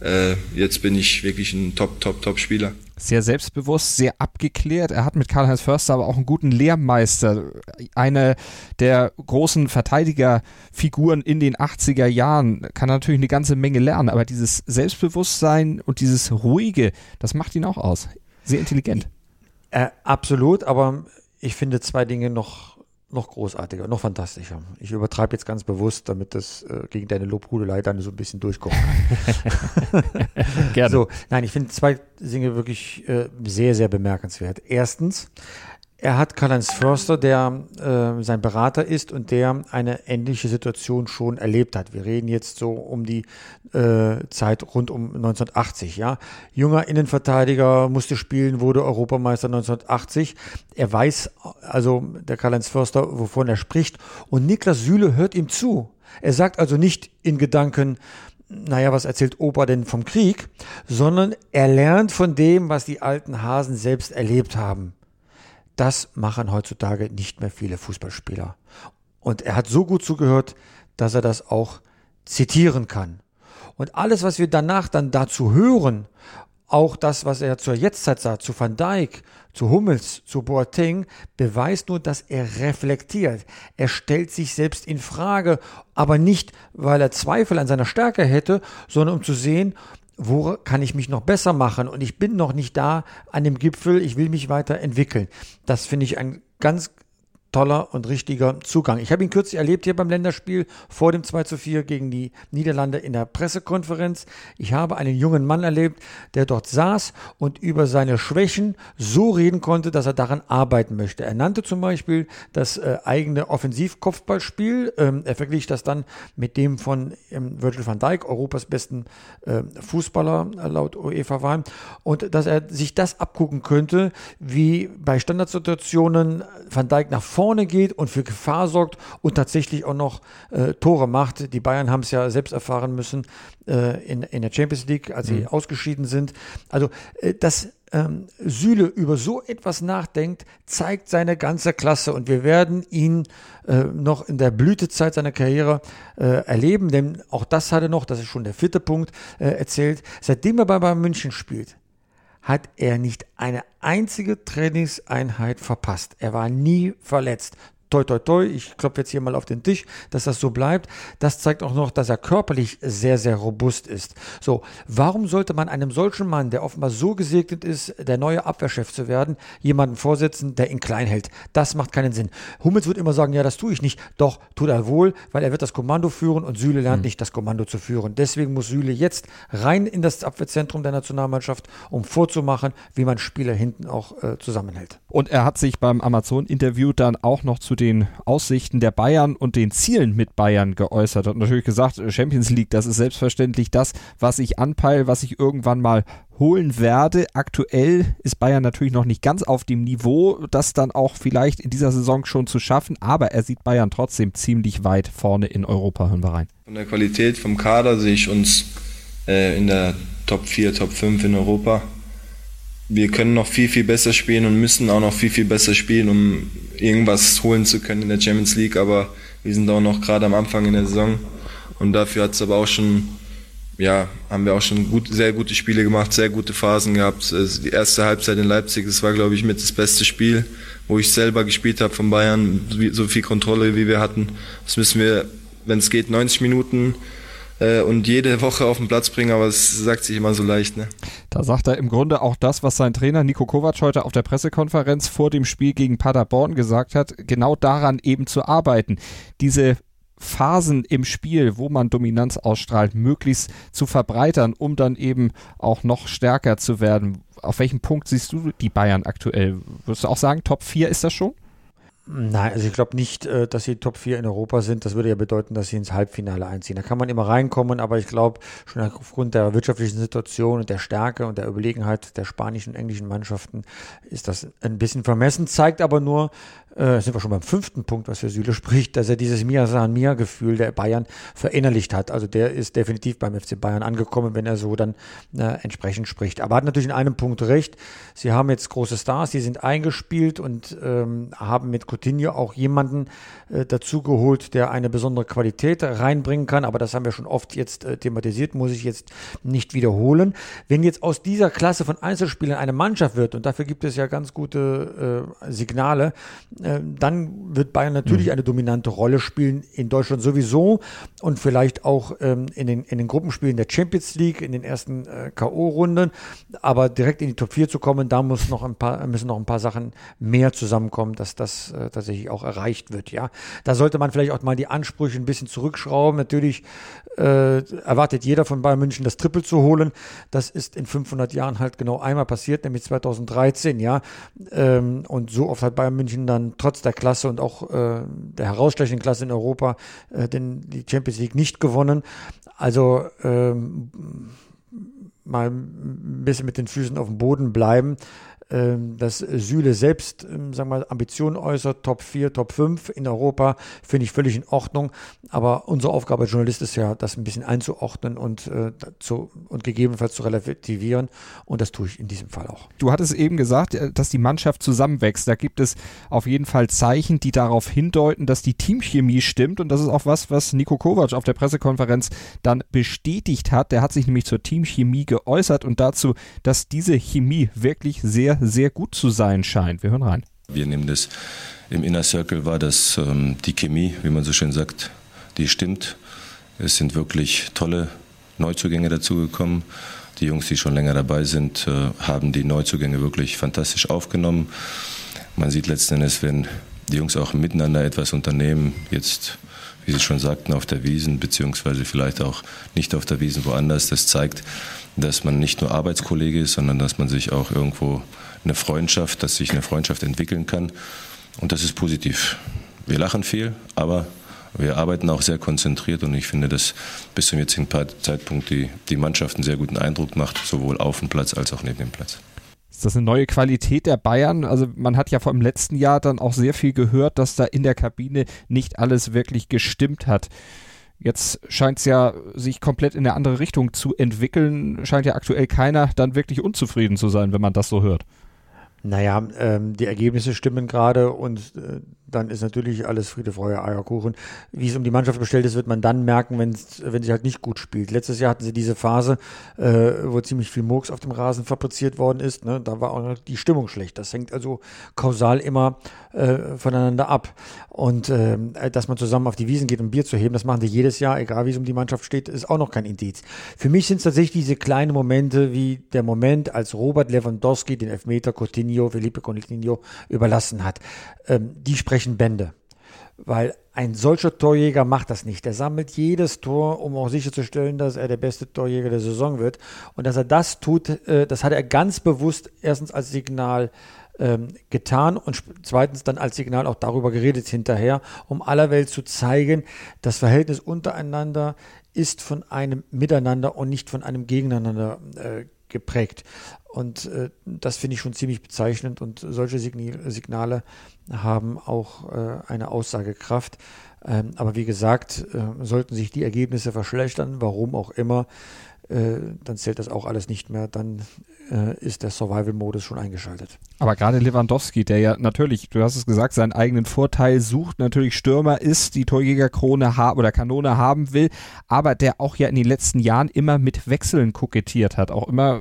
äh, jetzt bin ich wirklich ein Top, Top, Top-Spieler sehr selbstbewusst, sehr abgeklärt. Er hat mit Karl-Heinz Förster aber auch einen guten Lehrmeister. Eine der großen Verteidigerfiguren in den 80er Jahren kann natürlich eine ganze Menge lernen, aber dieses Selbstbewusstsein und dieses Ruhige, das macht ihn auch aus. Sehr intelligent. Äh, absolut, aber ich finde zwei Dinge noch noch großartiger, noch fantastischer. Ich übertreibe jetzt ganz bewusst, damit das äh, gegen deine Lobhudelei dann so ein bisschen durchkommen kann. Gerne. So, nein, ich finde zwei Dinge wirklich äh, sehr, sehr bemerkenswert. Erstens, er hat Karl-Heinz Förster, der äh, sein Berater ist und der eine ähnliche Situation schon erlebt hat. Wir reden jetzt so um die äh, Zeit rund um 1980. Ja, junger Innenverteidiger musste spielen, wurde Europameister 1980. Er weiß also der Karl-Heinz Förster, wovon er spricht. Und Niklas Süle hört ihm zu. Er sagt also nicht in Gedanken, naja, was erzählt Opa denn vom Krieg, sondern er lernt von dem, was die alten Hasen selbst erlebt haben. Das machen heutzutage nicht mehr viele Fußballspieler. Und er hat so gut zugehört, dass er das auch zitieren kann. Und alles, was wir danach dann dazu hören, auch das, was er zur Jetztzeit sagt, zu Van Dijk, zu Hummels, zu Boateng, beweist nur, dass er reflektiert. Er stellt sich selbst in Frage, aber nicht, weil er Zweifel an seiner Stärke hätte, sondern um zu sehen, wo kann ich mich noch besser machen? Und ich bin noch nicht da an dem Gipfel, ich will mich weiterentwickeln. Das finde ich ein ganz toller und richtiger Zugang. Ich habe ihn kürzlich erlebt hier beim Länderspiel vor dem 2 zu 4 gegen die Niederlande in der Pressekonferenz. Ich habe einen jungen Mann erlebt, der dort saß und über seine Schwächen so reden konnte, dass er daran arbeiten möchte. Er nannte zum Beispiel das äh, eigene Offensivkopfballspiel. Ähm, er verglich das dann mit dem von ähm, Virgil van Dijk, Europas besten äh, Fußballer laut UEFA war. Und dass er sich das abgucken könnte, wie bei Standardsituationen Van Dijk nach vorne geht und für Gefahr sorgt und tatsächlich auch noch äh, Tore macht. Die Bayern haben es ja selbst erfahren müssen äh, in, in der Champions League, als sie mhm. ausgeschieden sind. Also, äh, dass ähm, Süle über so etwas nachdenkt, zeigt seine ganze Klasse und wir werden ihn äh, noch in der Blütezeit seiner Karriere äh, erleben, denn auch das hat er noch, das ist schon der vierte Punkt, äh, erzählt. Seitdem er bei Bayern München spielt, hat er nicht eine einzige Trainingseinheit verpasst. Er war nie verletzt toi, toi, toi, ich klopfe jetzt hier mal auf den Tisch, dass das so bleibt. Das zeigt auch noch, dass er körperlich sehr, sehr robust ist. So, warum sollte man einem solchen Mann, der offenbar so gesegnet ist, der neue Abwehrchef zu werden, jemanden vorsetzen, der ihn klein hält? Das macht keinen Sinn. Hummels wird immer sagen, ja, das tue ich nicht. Doch, tut er wohl, weil er wird das Kommando führen und Süle lernt mhm. nicht, das Kommando zu führen. Deswegen muss Süle jetzt rein in das Abwehrzentrum der Nationalmannschaft, um vorzumachen, wie man Spieler hinten auch äh, zusammenhält. Und er hat sich beim Amazon-Interview dann auch noch zu den Aussichten der Bayern und den Zielen mit Bayern geäußert. Hat natürlich gesagt, Champions League, das ist selbstverständlich das, was ich anpeile, was ich irgendwann mal holen werde. Aktuell ist Bayern natürlich noch nicht ganz auf dem Niveau, das dann auch vielleicht in dieser Saison schon zu schaffen, aber er sieht Bayern trotzdem ziemlich weit vorne in Europa. Hören wir rein. Von der Qualität vom Kader sehe ich uns äh, in der Top 4, Top 5 in Europa wir können noch viel, viel besser spielen und müssen auch noch viel, viel besser spielen, um irgendwas holen zu können in der Champions League. Aber wir sind auch noch gerade am Anfang in der Saison. Und dafür hat es aber auch schon, ja, haben wir auch schon gut, sehr gute Spiele gemacht, sehr gute Phasen gehabt. Also die erste Halbzeit in Leipzig, das war, glaube ich, mit das beste Spiel, wo ich selber gespielt habe von Bayern, so viel Kontrolle, wie wir hatten. Das müssen wir, wenn es geht, 90 Minuten äh, und jede Woche auf den Platz bringen, aber es sagt sich immer so leicht. Ne? Da sagt er im Grunde auch das, was sein Trainer Nico Kovac heute auf der Pressekonferenz vor dem Spiel gegen Paderborn gesagt hat, genau daran eben zu arbeiten. Diese Phasen im Spiel, wo man Dominanz ausstrahlt, möglichst zu verbreitern, um dann eben auch noch stärker zu werden. Auf welchem Punkt siehst du die Bayern aktuell? Würdest du auch sagen, Top 4 ist das schon? Nein, also ich glaube nicht, äh, dass sie Top 4 in Europa sind. Das würde ja bedeuten, dass sie ins Halbfinale einziehen. Da kann man immer reinkommen, aber ich glaube, schon aufgrund der wirtschaftlichen Situation und der Stärke und der Überlegenheit der spanischen und englischen Mannschaften ist das ein bisschen vermessen, zeigt aber nur, äh, sind wir schon beim fünften Punkt, was für Süle spricht, dass er dieses Mia San Mia Gefühl der Bayern verinnerlicht hat. Also der ist definitiv beim FC Bayern angekommen, wenn er so dann äh, entsprechend spricht. Aber hat natürlich in einem Punkt recht. Sie haben jetzt große Stars, die sind eingespielt und ähm, haben mit Coutinho auch jemanden äh, dazu geholt, der eine besondere Qualität reinbringen kann. Aber das haben wir schon oft jetzt äh, thematisiert, muss ich jetzt nicht wiederholen. Wenn jetzt aus dieser Klasse von Einzelspielern eine Mannschaft wird, und dafür gibt es ja ganz gute äh, Signale, äh, dann wird Bayern natürlich mhm. eine dominante Rolle spielen, in Deutschland sowieso und vielleicht auch ähm, in, den, in den Gruppenspielen der Champions League, in den ersten äh, K.O.-Runden. Aber direkt in die Top 4 zu kommen, da muss noch ein paar, müssen noch ein paar Sachen mehr zusammenkommen, dass das äh, tatsächlich auch erreicht wird. Ja, Da sollte man vielleicht auch mal die Ansprüche ein bisschen zurückschrauben. Natürlich äh, erwartet jeder von Bayern München, das Triple zu holen. Das ist in 500 Jahren halt genau einmal passiert, nämlich 2013. Ja, ähm, Und so oft hat Bayern München dann trotz der Klasse und auch äh, der herausstechenden Klasse in Europa äh, den, die Champions League nicht gewonnen. Also ähm, mal ein bisschen mit den Füßen auf dem Boden bleiben. Ähm, dass Süle selbst, ähm, sagen wir Ambitionen äußert, Top 4, Top 5 in Europa, finde ich völlig in Ordnung. Aber unsere Aufgabe als Journalist ist ja, das ein bisschen einzuordnen und, äh, zu, und gegebenenfalls zu relativieren. Und das tue ich in diesem Fall auch. Du hattest eben gesagt, äh, dass die Mannschaft zusammenwächst. Da gibt es auf jeden Fall Zeichen, die darauf hindeuten, dass die Teamchemie stimmt. Und das ist auch was, was Nico Kovac auf der Pressekonferenz dann bestätigt hat. Der hat sich nämlich zur Teamchemie geäußert und dazu, dass diese Chemie wirklich sehr sehr gut zu sein scheint. Wir hören rein. Wir nehmen das im Inner Circle wahr, dass ähm, die Chemie, wie man so schön sagt, die stimmt. Es sind wirklich tolle Neuzugänge dazugekommen. Die Jungs, die schon länger dabei sind, äh, haben die Neuzugänge wirklich fantastisch aufgenommen. Man sieht letzten Endes, wenn die Jungs auch miteinander etwas unternehmen, jetzt, wie Sie schon sagten, auf der Wiesen, beziehungsweise vielleicht auch nicht auf der Wiesen woanders. Das zeigt, dass man nicht nur Arbeitskollege ist, sondern dass man sich auch irgendwo eine Freundschaft, dass sich eine Freundschaft entwickeln kann. Und das ist positiv. Wir lachen viel, aber wir arbeiten auch sehr konzentriert und ich finde, dass bis zum jetzigen Zeitpunkt die, die Mannschaft einen sehr guten Eindruck macht, sowohl auf dem Platz als auch neben dem Platz. Ist das eine neue Qualität der Bayern? Also man hat ja vor dem letzten Jahr dann auch sehr viel gehört, dass da in der Kabine nicht alles wirklich gestimmt hat. Jetzt scheint es ja sich komplett in eine andere Richtung zu entwickeln. Scheint ja aktuell keiner dann wirklich unzufrieden zu sein, wenn man das so hört. Naja, ähm, die Ergebnisse stimmen gerade und äh, dann ist natürlich alles Friede, Freude, Eierkuchen. Wie es um die Mannschaft bestellt ist, wird man dann merken, wenn sie halt nicht gut spielt. Letztes Jahr hatten sie diese Phase, äh, wo ziemlich viel Murks auf dem Rasen fabriziert worden ist. Ne? Da war auch die Stimmung schlecht. Das hängt also kausal immer äh, voneinander ab. Und äh, dass man zusammen auf die Wiesen geht, um Bier zu heben, das machen sie jedes Jahr, egal wie es um die Mannschaft steht, ist auch noch kein Indiz. Für mich sind es tatsächlich diese kleinen Momente, wie der Moment, als Robert Lewandowski den Elfmeter Coutinho, Felipe Coutinho überlassen hat. Ähm, die sprechen Bände. Weil ein solcher Torjäger macht das nicht. Der sammelt jedes Tor, um auch sicherzustellen, dass er der beste Torjäger der Saison wird. Und dass er das tut, äh, das hat er ganz bewusst erstens als Signal ähm, getan und zweitens dann als Signal auch darüber geredet hinterher, um aller Welt zu zeigen, das Verhältnis untereinander ist von einem Miteinander und nicht von einem Gegeneinander äh, geprägt. Und äh, das finde ich schon ziemlich bezeichnend und solche Signale haben auch äh, eine Aussagekraft. Ähm, aber wie gesagt, äh, sollten sich die Ergebnisse verschlechtern, warum auch immer, äh, dann zählt das auch alles nicht mehr. Dann äh, ist der Survival-Modus schon eingeschaltet. Aber gerade Lewandowski, der ja natürlich, du hast es gesagt, seinen eigenen Vorteil sucht, natürlich Stürmer ist, die Torjägerkrone oder Kanone haben will, aber der auch ja in den letzten Jahren immer mit Wechseln kokettiert hat, auch immer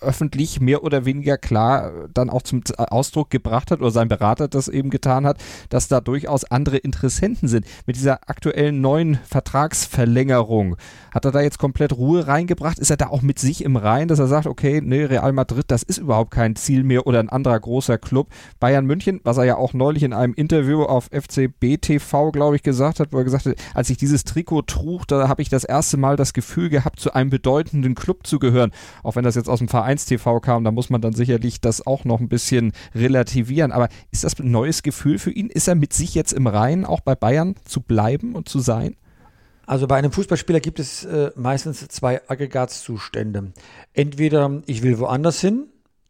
öffentlich mehr oder weniger klar dann auch zum Ausdruck gebracht hat oder sein Berater das eben getan hat, dass da durchaus andere Interessenten sind. Mit dieser aktuellen neuen Vertragsverlängerung hat er da jetzt komplett Ruhe reingebracht? Ist er da auch mit sich im Rein, dass er sagt, okay, nee, Real Madrid, das ist überhaupt kein Ziel mehr oder ein anderer großer Club. Bayern München, was er ja auch neulich in einem Interview auf FCB TV, glaube ich, gesagt hat, wo er gesagt hat, als ich dieses Trikot trug, da habe ich das erste Mal das Gefühl gehabt, zu einem bedeutenden Club zu gehören. Auch wenn das jetzt aus dem Verein Vereins-TV kam, da muss man dann sicherlich das auch noch ein bisschen relativieren. Aber ist das ein neues Gefühl für ihn? Ist er mit sich jetzt im Reinen, auch bei Bayern zu bleiben und zu sein? Also bei einem Fußballspieler gibt es äh, meistens zwei Aggregatzustände. Entweder ich will woanders hin,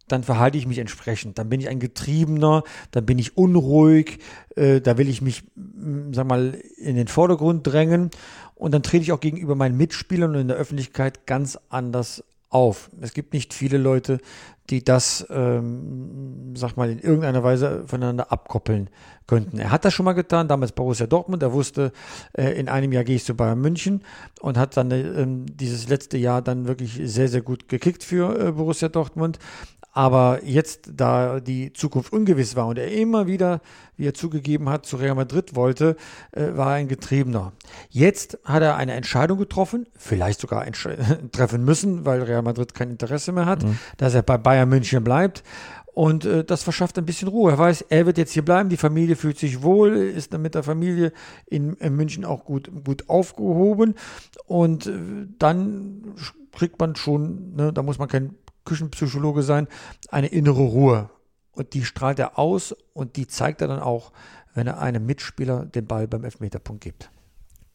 dann verhalte ich mich entsprechend. Dann bin ich ein Getriebener, dann bin ich unruhig, äh, da will ich mich, sag mal, in den Vordergrund drängen und dann trete ich auch gegenüber meinen Mitspielern und in der Öffentlichkeit ganz anders auf. Es gibt nicht viele Leute, die das, ähm, sag mal, in irgendeiner Weise voneinander abkoppeln könnten. Er hat das schon mal getan, damals Borussia Dortmund. Er wusste, äh, in einem Jahr gehe ich zu Bayern München und hat dann äh, dieses letzte Jahr dann wirklich sehr, sehr gut gekickt für äh, Borussia Dortmund. Aber jetzt, da die Zukunft ungewiss war und er immer wieder, wie er zugegeben hat, zu Real Madrid wollte, äh, war er ein Getriebener. Jetzt hat er eine Entscheidung getroffen, vielleicht sogar treffen müssen, weil Real Madrid kein Interesse mehr hat, mhm. dass er bei Bayern München bleibt. Und äh, das verschafft ein bisschen Ruhe. Er weiß, er wird jetzt hier bleiben, die Familie fühlt sich wohl, ist dann mit der Familie in, in München auch gut, gut aufgehoben. Und äh, dann kriegt man schon, ne, da muss man kein Küchenpsychologe sein, eine innere Ruhe. Und die strahlt er aus und die zeigt er dann auch, wenn er einem Mitspieler den Ball beim Elfmeterpunkt gibt.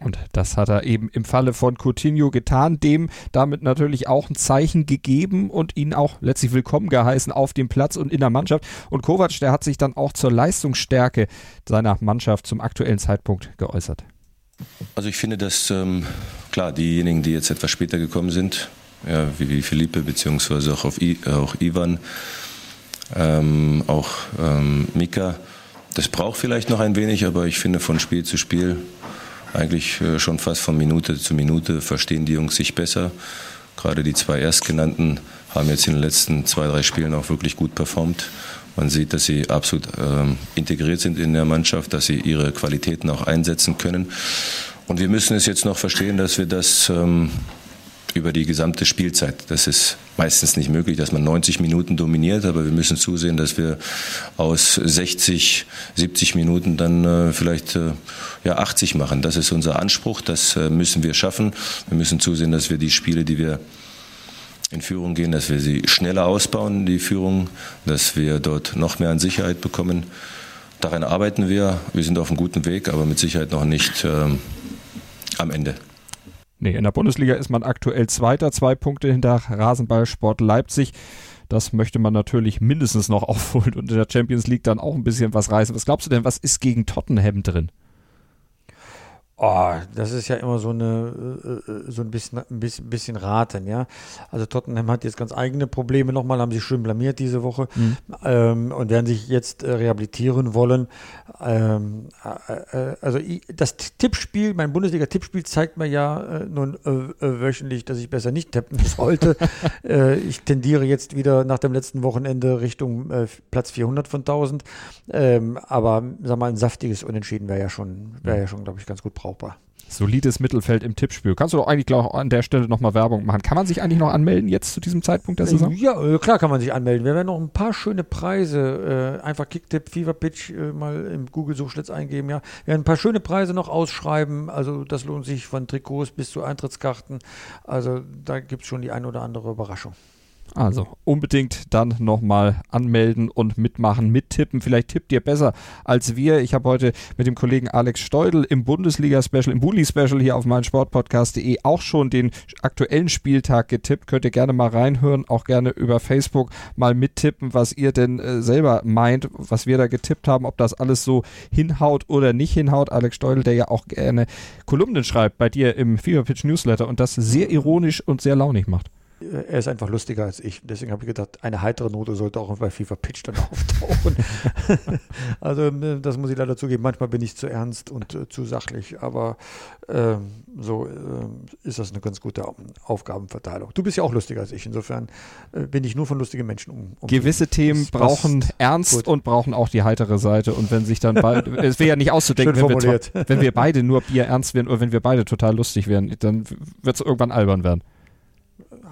Und das hat er eben im Falle von Coutinho getan, dem damit natürlich auch ein Zeichen gegeben und ihn auch letztlich willkommen geheißen auf dem Platz und in der Mannschaft. Und Kovac, der hat sich dann auch zur Leistungsstärke seiner Mannschaft zum aktuellen Zeitpunkt geäußert. Also ich finde, dass ähm, klar diejenigen, die jetzt etwas später gekommen sind, ja, wie, Philippe beziehungsweise auch, auf I, auch Ivan, ähm, auch ähm, Mika. Das braucht vielleicht noch ein wenig, aber ich finde von Spiel zu Spiel eigentlich äh, schon fast von Minute zu Minute verstehen die Jungs sich besser. Gerade die zwei Erstgenannten haben jetzt in den letzten zwei, drei Spielen auch wirklich gut performt. Man sieht, dass sie absolut ähm, integriert sind in der Mannschaft, dass sie ihre Qualitäten auch einsetzen können. Und wir müssen es jetzt noch verstehen, dass wir das ähm, über die gesamte Spielzeit. Das ist meistens nicht möglich, dass man 90 Minuten dominiert, aber wir müssen zusehen, dass wir aus 60, 70 Minuten dann äh, vielleicht äh, ja 80 machen. Das ist unser Anspruch, das äh, müssen wir schaffen. Wir müssen zusehen, dass wir die Spiele, die wir in Führung gehen, dass wir sie schneller ausbauen, die Führung, dass wir dort noch mehr an Sicherheit bekommen. Daran arbeiten wir. Wir sind auf einem guten Weg, aber mit Sicherheit noch nicht ähm, am Ende. Nee, in der Bundesliga ist man aktuell Zweiter, zwei Punkte hinter Rasenballsport Leipzig. Das möchte man natürlich mindestens noch aufholen und in der Champions League dann auch ein bisschen was reißen. Was glaubst du denn, was ist gegen Tottenham drin? Oh, das ist ja immer so eine äh, äh, so ein bisschen ein bisschen, bisschen raten, ja. Also Tottenham hat jetzt ganz eigene Probleme nochmal, haben sich schön blamiert diese Woche mhm. ähm, und werden sich jetzt äh, rehabilitieren wollen. Ähm, äh, äh also das Tippspiel, mein Bundesliga-Tippspiel zeigt mir ja äh, nun wöchentlich, dass ich besser nicht tippen sollte. ich tendiere jetzt wieder nach dem letzten Wochenende Richtung Platz 400 von 1000. Ähm, aber sag mal, ein saftiges Unentschieden wäre ja schon, wäre ja schon, glaube ich, ganz gut brauchbar. Solides Mittelfeld im Tippspiel. Kannst du doch eigentlich glaub, an der Stelle nochmal Werbung machen. Kann man sich eigentlich noch anmelden jetzt zu diesem Zeitpunkt der Saison? Ja, äh, klar kann man sich anmelden. Wir werden noch ein paar schöne Preise, äh, einfach Kicktipp, Fever Pitch äh, mal im Google-Suchschlitz eingeben. Ja. Wir werden ein paar schöne Preise noch ausschreiben. Also das lohnt sich von Trikots bis zu Eintrittskarten. Also da gibt es schon die ein oder andere Überraschung. Also unbedingt dann nochmal anmelden und mitmachen, mittippen. Vielleicht tippt ihr besser als wir. Ich habe heute mit dem Kollegen Alex Steudel im Bundesliga-Special, im Bully-Special hier auf meinsportpodcast.de auch schon den aktuellen Spieltag getippt. Könnt ihr gerne mal reinhören, auch gerne über Facebook mal mittippen, was ihr denn äh, selber meint, was wir da getippt haben, ob das alles so hinhaut oder nicht hinhaut. Alex Steudel, der ja auch gerne Kolumnen schreibt bei dir im Fever Pitch Newsletter und das sehr ironisch und sehr launig macht er ist einfach lustiger als ich. Deswegen habe ich gedacht, eine heitere Note sollte auch bei FIFA Pitch dann auftauchen. also ne, das muss ich leider zugeben. Manchmal bin ich zu ernst und äh, zu sachlich, aber äh, so äh, ist das eine ganz gute Aufgabenverteilung. Du bist ja auch lustiger als ich. Insofern äh, bin ich nur von lustigen Menschen um. um Gewisse Themen brauchen Ernst gut. und brauchen auch die heitere Seite. Und wenn sich dann beide, es wäre ja nicht auszudenken, wenn wir, wenn wir beide nur Bier ernst wären oder wenn wir beide total lustig wären, dann wird es irgendwann albern werden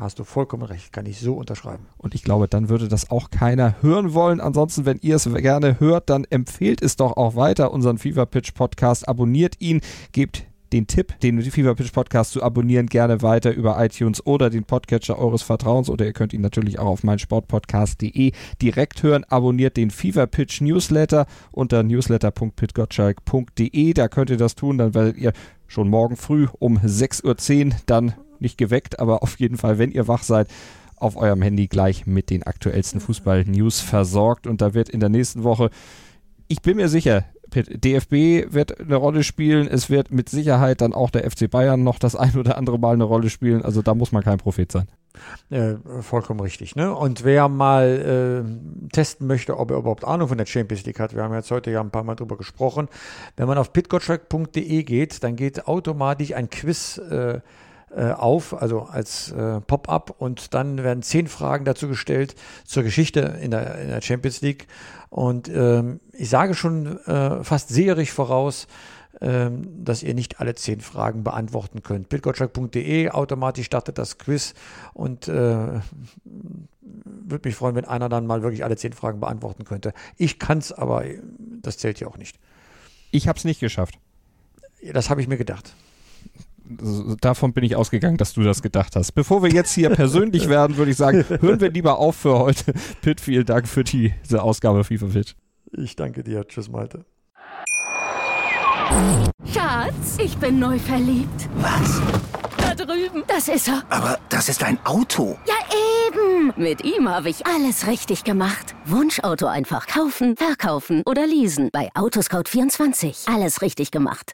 hast du vollkommen recht, kann ich so unterschreiben. Und ich glaube, dann würde das auch keiner hören wollen. Ansonsten, wenn ihr es gerne hört, dann empfehlt es doch auch weiter, unseren Fever Pitch Podcast. Abonniert ihn, gebt den Tipp, den Fever Pitch Podcast zu abonnieren, gerne weiter über iTunes oder den Podcatcher eures Vertrauens oder ihr könnt ihn natürlich auch auf meinsportpodcast.de direkt hören. Abonniert den Fever Pitch Newsletter unter newsletter.pitgottschalk.de. Da könnt ihr das tun, dann werdet ihr schon morgen früh um 6.10 Uhr dann nicht geweckt, aber auf jeden Fall, wenn ihr wach seid, auf eurem Handy gleich mit den aktuellsten Fußball-News versorgt. Und da wird in der nächsten Woche, ich bin mir sicher, DFB wird eine Rolle spielen. Es wird mit Sicherheit dann auch der FC Bayern noch das ein oder andere Mal eine Rolle spielen. Also da muss man kein Prophet sein. Äh, vollkommen richtig. Ne? Und wer mal äh, testen möchte, ob er überhaupt Ahnung von der Champions League hat, wir haben jetzt heute ja ein paar Mal drüber gesprochen. Wenn man auf pitgottschalk.de geht, dann geht automatisch ein Quiz äh, auf, also als äh, Pop-up und dann werden zehn Fragen dazu gestellt zur Geschichte in der, in der Champions League. Und ähm, ich sage schon äh, fast seherig voraus, ähm, dass ihr nicht alle zehn Fragen beantworten könnt. Bildgottschalk.de, automatisch startet das Quiz und äh, würde mich freuen, wenn einer dann mal wirklich alle zehn Fragen beantworten könnte. Ich kann es, aber das zählt ja auch nicht. Ich habe es nicht geschafft. Das habe ich mir gedacht davon bin ich ausgegangen, dass du das gedacht hast. Bevor wir jetzt hier persönlich werden, würde ich sagen, hören wir lieber auf für heute. Pitt, vielen Dank für die, diese Ausgabe FIFA Fit. Ich danke dir. Tschüss, Malte. Schatz, ich bin neu verliebt. Was? Da drüben. Das ist er. Aber das ist ein Auto. Ja, eben. Mit ihm habe ich alles richtig gemacht. Wunschauto einfach kaufen, verkaufen oder leasen. Bei Autoscout24. Alles richtig gemacht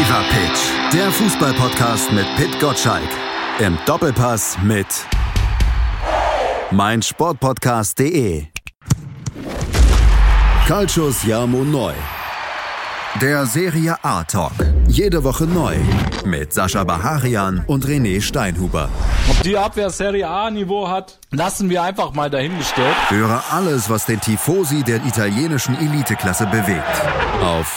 Fever Pitch Der Fußballpodcast mit Pit Gottschalk. Im Doppelpass mit meinsportpodcast.de. Calcius Jamo Neu. Der Serie A Talk. Jede Woche neu. Mit Sascha Baharian und René Steinhuber. Ob die Abwehr Serie A Niveau hat, lassen wir einfach mal dahingestellt. Höre alles, was den Tifosi der italienischen Eliteklasse bewegt. Auf